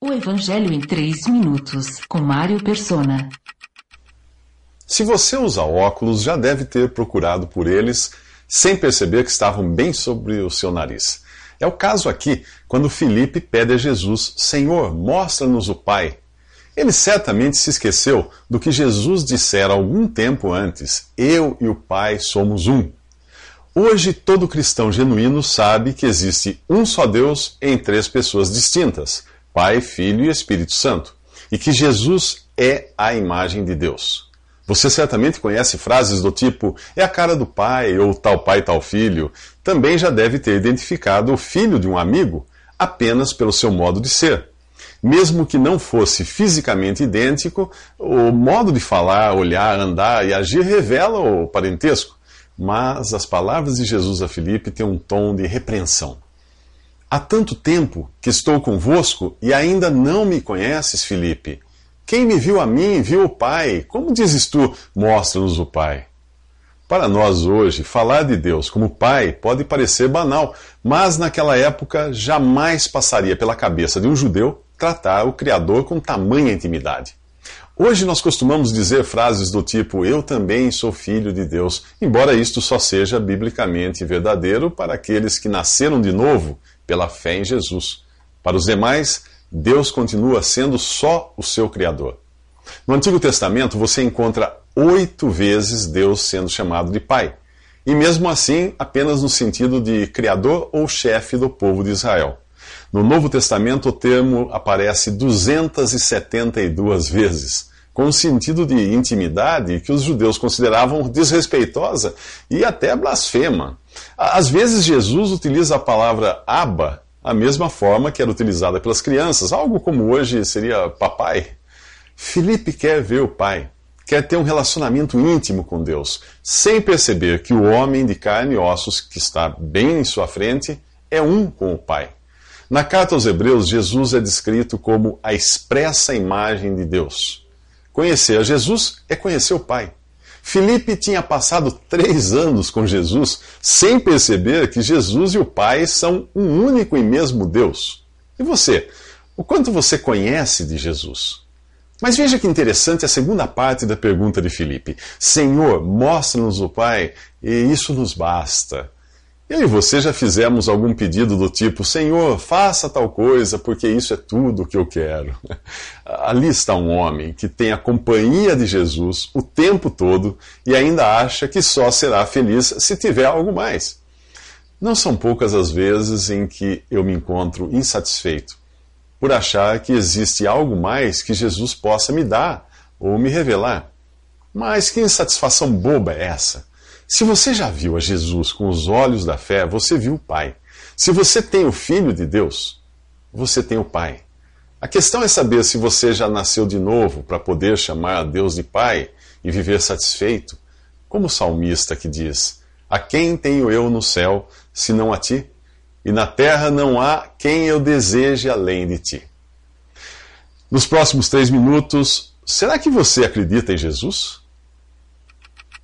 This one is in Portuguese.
O Evangelho em 3 minutos, com Mário Persona. Se você usa óculos, já deve ter procurado por eles sem perceber que estavam bem sobre o seu nariz. É o caso aqui, quando Felipe pede a Jesus: Senhor, mostra-nos o Pai. Ele certamente se esqueceu do que Jesus dissera algum tempo antes: Eu e o Pai somos um. Hoje, todo cristão genuíno sabe que existe um só Deus em três pessoas distintas: Pai, Filho e Espírito Santo, e que Jesus é a imagem de Deus. Você certamente conhece frases do tipo é a cara do pai, ou tal pai, tal filho. Também já deve ter identificado o filho de um amigo apenas pelo seu modo de ser. Mesmo que não fosse fisicamente idêntico, o modo de falar, olhar, andar e agir revela o parentesco. Mas as palavras de Jesus a Filipe têm um tom de repreensão. Há tanto tempo que estou convosco e ainda não me conheces, Filipe. Quem me viu a mim, viu o Pai. Como dizes tu, mostra-nos o Pai? Para nós hoje, falar de Deus como Pai pode parecer banal, mas naquela época jamais passaria pela cabeça de um judeu tratar o Criador com tamanha intimidade. Hoje nós costumamos dizer frases do tipo Eu também sou filho de Deus, embora isto só seja biblicamente verdadeiro para aqueles que nasceram de novo pela fé em Jesus. Para os demais, Deus continua sendo só o seu Criador. No Antigo Testamento, você encontra oito vezes Deus sendo chamado de Pai, e mesmo assim apenas no sentido de Criador ou chefe do povo de Israel. No Novo Testamento, o termo aparece 272 vezes, com um sentido de intimidade que os judeus consideravam desrespeitosa e até blasfema. Às vezes, Jesus utiliza a palavra Abba a mesma forma que era utilizada pelas crianças, algo como hoje seria papai. Felipe quer ver o pai, quer ter um relacionamento íntimo com Deus, sem perceber que o homem de carne e ossos que está bem em sua frente é um com o pai. Na carta aos Hebreus, Jesus é descrito como a expressa imagem de Deus. Conhecer a Jesus é conhecer o Pai. Filipe tinha passado três anos com Jesus sem perceber que Jesus e o Pai são um único e mesmo Deus. E você? O quanto você conhece de Jesus? Mas veja que interessante a segunda parte da pergunta de Filipe. Senhor, mostra-nos o Pai, e isso nos basta. Eu e você já fizemos algum pedido do tipo: Senhor, faça tal coisa, porque isso é tudo o que eu quero. Ali está um homem que tem a companhia de Jesus o tempo todo e ainda acha que só será feliz se tiver algo mais. Não são poucas as vezes em que eu me encontro insatisfeito por achar que existe algo mais que Jesus possa me dar ou me revelar. Mas que insatisfação boba é essa? Se você já viu a Jesus com os olhos da fé, você viu o Pai. Se você tem o Filho de Deus, você tem o Pai. A questão é saber se você já nasceu de novo para poder chamar a Deus de Pai e viver satisfeito, como o salmista que diz: A quem tenho eu no céu, senão a ti? E na terra não há quem eu deseje além de ti. Nos próximos três minutos, será que você acredita em Jesus?